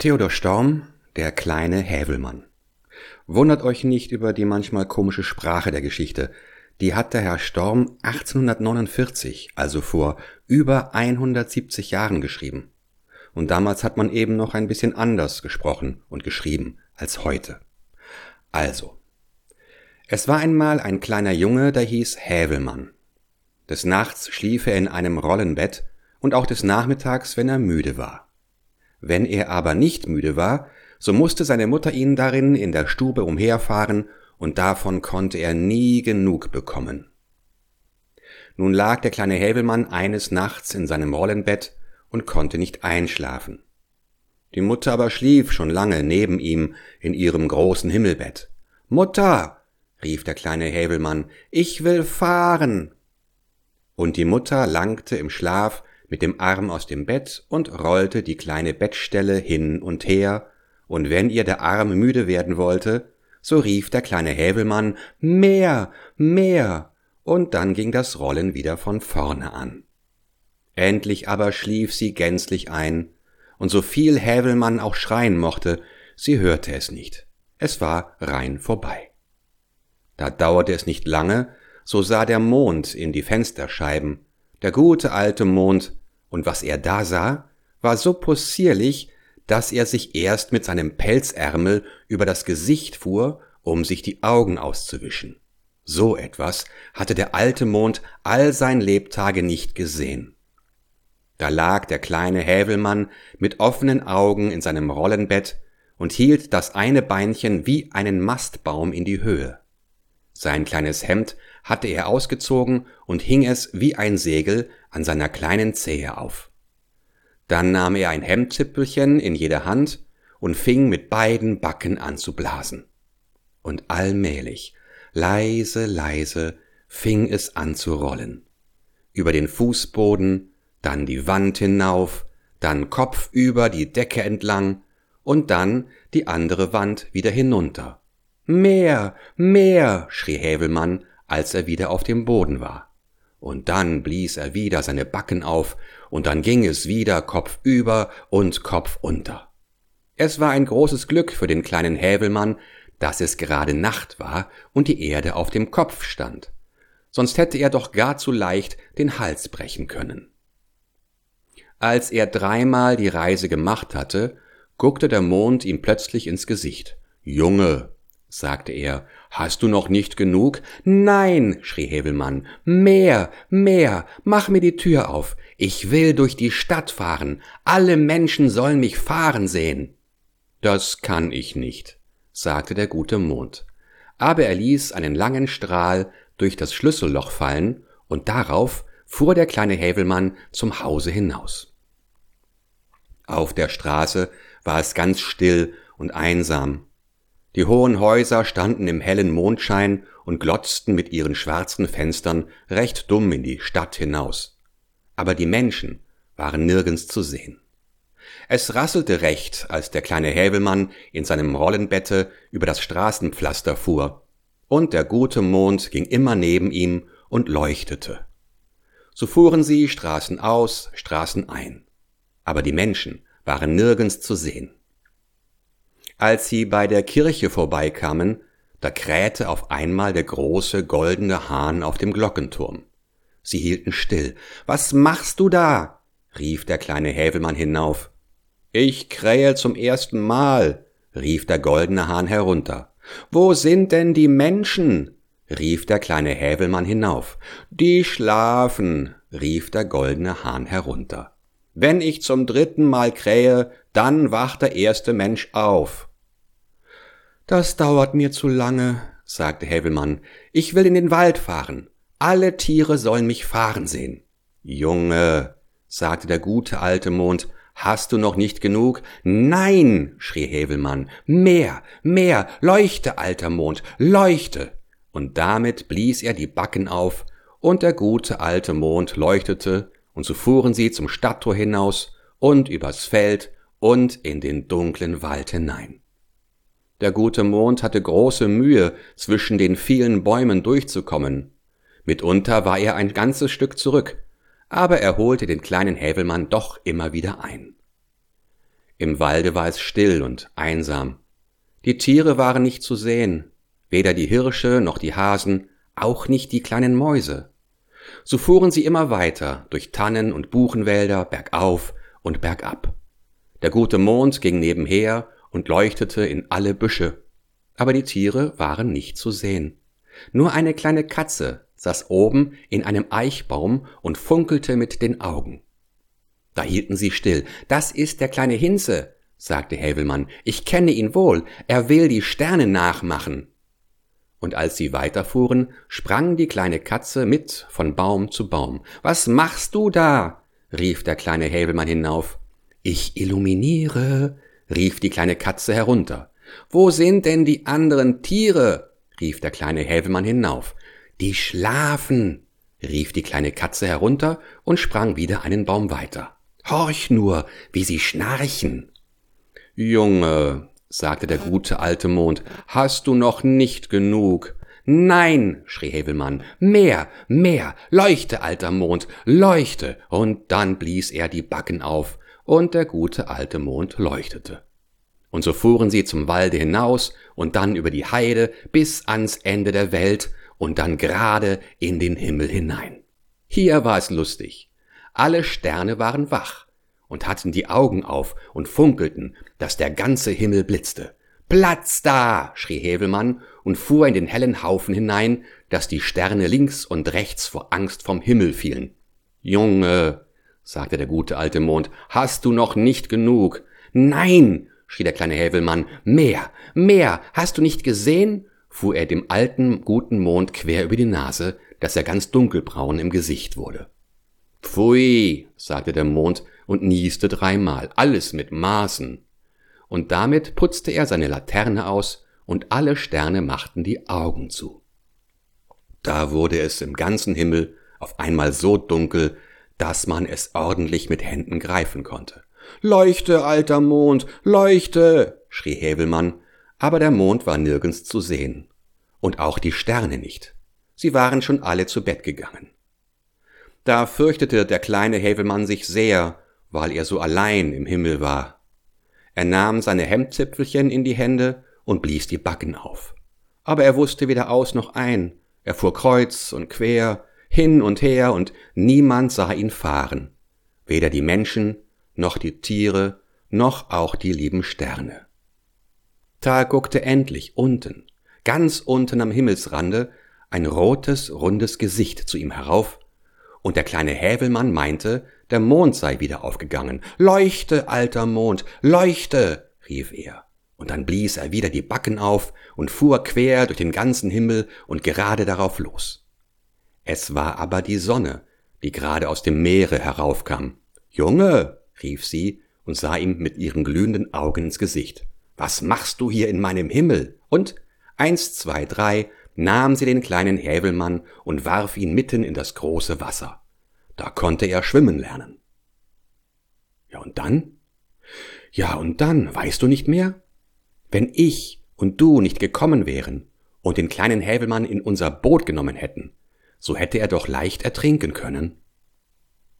Theodor Storm, der kleine Hävelmann. Wundert euch nicht über die manchmal komische Sprache der Geschichte. Die hat der Herr Storm 1849, also vor über 170 Jahren geschrieben. Und damals hat man eben noch ein bisschen anders gesprochen und geschrieben als heute. Also. Es war einmal ein kleiner Junge, der hieß Hävelmann. Des Nachts schlief er in einem Rollenbett und auch des Nachmittags, wenn er müde war. Wenn er aber nicht müde war, so musste seine Mutter ihn darin in der Stube umherfahren, und davon konnte er nie genug bekommen. Nun lag der kleine Häbelmann eines Nachts in seinem Rollenbett und konnte nicht einschlafen. Die Mutter aber schlief schon lange neben ihm in ihrem großen Himmelbett. Mutter, rief der kleine Häbelmann, ich will fahren. Und die Mutter langte im Schlaf mit dem Arm aus dem Bett und rollte die kleine Bettstelle hin und her, und wenn ihr der Arm müde werden wollte, so rief der kleine Hävelmann Mehr, mehr, und dann ging das Rollen wieder von vorne an. Endlich aber schlief sie gänzlich ein, und so viel Hävelmann auch schreien mochte, sie hörte es nicht. Es war rein vorbei. Da dauerte es nicht lange, so sah der Mond in die Fensterscheiben, der gute alte Mond, und was er da sah, war so possierlich, dass er sich erst mit seinem Pelzärmel über das Gesicht fuhr, um sich die Augen auszuwischen. So etwas hatte der alte Mond all sein Lebtage nicht gesehen. Da lag der kleine Hävelmann mit offenen Augen in seinem Rollenbett und hielt das eine Beinchen wie einen Mastbaum in die Höhe. Sein kleines Hemd hatte er ausgezogen und hing es wie ein Segel an seiner kleinen Zehe auf. Dann nahm er ein Hemdzippelchen in jede Hand und fing mit beiden Backen an zu blasen. Und allmählich, leise, leise, fing es an zu rollen. Über den Fußboden, dann die Wand hinauf, dann kopfüber die Decke entlang und dann die andere Wand wieder hinunter. Mehr, mehr, schrie Hävelmann, als er wieder auf dem Boden war und dann blies er wieder seine Backen auf, und dann ging es wieder kopfüber und kopfunter. Es war ein großes Glück für den kleinen Hävelmann, dass es gerade Nacht war und die Erde auf dem Kopf stand, sonst hätte er doch gar zu leicht den Hals brechen können. Als er dreimal die Reise gemacht hatte, guckte der Mond ihm plötzlich ins Gesicht. Junge, sagte er, hast du noch nicht genug? Nein, schrie Hebelmann, mehr, mehr, mach mir die Tür auf, ich will durch die Stadt fahren, alle Menschen sollen mich fahren sehen. Das kann ich nicht, sagte der gute Mond, aber er ließ einen langen Strahl durch das Schlüsselloch fallen, und darauf fuhr der kleine Hävelmann zum Hause hinaus. Auf der Straße war es ganz still und einsam, die hohen Häuser standen im hellen Mondschein und glotzten mit ihren schwarzen Fenstern recht dumm in die Stadt hinaus. Aber die Menschen waren nirgends zu sehen. Es rasselte recht, als der kleine Häbelmann in seinem Rollenbette über das Straßenpflaster fuhr, und der gute Mond ging immer neben ihm und leuchtete. So fuhren sie Straßen aus, Straßen ein. Aber die Menschen waren nirgends zu sehen. Als sie bei der Kirche vorbeikamen, da krähte auf einmal der große goldene Hahn auf dem Glockenturm. Sie hielten still. Was machst du da? rief der kleine Hävelmann hinauf. Ich krähe zum ersten Mal, rief der goldene Hahn herunter. Wo sind denn die Menschen? rief der kleine Hävelmann hinauf. Die schlafen, rief der goldene Hahn herunter. Wenn ich zum dritten Mal krähe, dann wacht der erste Mensch auf. Das dauert mir zu lange, sagte Hävelmann. Ich will in den Wald fahren. Alle Tiere sollen mich fahren sehen. Junge, sagte der gute alte Mond, hast du noch nicht genug? Nein, schrie Hävelmann, mehr, mehr, leuchte, alter Mond, leuchte. Und damit blies er die Backen auf, und der gute alte Mond leuchtete, und so fuhren sie zum Stadttor hinaus und übers Feld und in den dunklen Wald hinein. Der gute Mond hatte große Mühe, zwischen den vielen Bäumen durchzukommen. Mitunter war er ein ganzes Stück zurück, aber er holte den kleinen Hävelmann doch immer wieder ein. Im Walde war es still und einsam. Die Tiere waren nicht zu sehen, weder die Hirsche noch die Hasen, auch nicht die kleinen Mäuse. So fuhren sie immer weiter durch Tannen und Buchenwälder bergauf und bergab. Der gute Mond ging nebenher und leuchtete in alle Büsche, aber die Tiere waren nicht zu sehen. Nur eine kleine Katze saß oben in einem Eichbaum und funkelte mit den Augen. Da hielten sie still. Das ist der kleine Hinze, sagte Hävelmann. Ich kenne ihn wohl. Er will die Sterne nachmachen. Und als sie weiterfuhren, sprang die kleine Katze mit von Baum zu Baum. Was machst du da? rief der kleine Hävelmann hinauf. Ich illuminiere, rief die kleine Katze herunter. Wo sind denn die anderen Tiere? rief der kleine Hävelmann hinauf. Die schlafen, rief die kleine Katze herunter und sprang wieder einen Baum weiter. Horch nur, wie sie schnarchen. Junge, sagte der gute alte Mond, hast du noch nicht genug? Nein, schrie Hebelmann, mehr, mehr, leuchte, alter Mond, leuchte, und dann blies er die Backen auf, und der gute alte Mond leuchtete. Und so fuhren sie zum Walde hinaus und dann über die Heide bis ans Ende der Welt und dann gerade in den Himmel hinein. Hier war es lustig. Alle Sterne waren wach und hatten die Augen auf und funkelten, dass der ganze Himmel blitzte. Platz da! schrie Hevelmann und fuhr in den hellen Haufen hinein, dass die Sterne links und rechts vor Angst vom Himmel fielen. Junge, sagte der gute alte Mond, hast du noch nicht genug? Nein, schrie der kleine Hävelmann, mehr, mehr, hast du nicht gesehen? fuhr er dem alten, guten Mond quer über die Nase, dass er ganz dunkelbraun im Gesicht wurde. Pfui, sagte der Mond und nieste dreimal, alles mit Maßen. Und damit putzte er seine Laterne aus, und alle Sterne machten die Augen zu. Da wurde es im ganzen Himmel auf einmal so dunkel, dass man es ordentlich mit Händen greifen konnte. Leuchte, alter Mond, leuchte, schrie Hävelmann, aber der Mond war nirgends zu sehen. Und auch die Sterne nicht. Sie waren schon alle zu Bett gegangen. Da fürchtete der kleine Hävelmann sich sehr, weil er so allein im Himmel war. Er nahm seine Hemdzipfelchen in die Hände und blies die Backen auf. Aber er wusste weder aus noch ein, er fuhr kreuz und quer, hin und her, und niemand sah ihn fahren, weder die Menschen, noch die Tiere, noch auch die lieben Sterne. Da guckte endlich unten, ganz unten am Himmelsrande, ein rotes, rundes Gesicht zu ihm herauf, und der kleine Hävelmann meinte, der Mond sei wieder aufgegangen. Leuchte, alter Mond, leuchte, rief er, und dann blies er wieder die Backen auf und fuhr quer durch den ganzen Himmel und gerade darauf los. Es war aber die Sonne, die gerade aus dem Meere heraufkam. Junge, rief sie und sah ihm mit ihren glühenden Augen ins Gesicht. Was machst du hier in meinem Himmel? Und eins, zwei, drei nahm sie den kleinen Hävelmann und warf ihn mitten in das große Wasser. Da konnte er schwimmen lernen. Ja und dann? Ja und dann, weißt du nicht mehr? Wenn ich und du nicht gekommen wären und den kleinen Hävelmann in unser Boot genommen hätten, so hätte er doch leicht ertrinken können.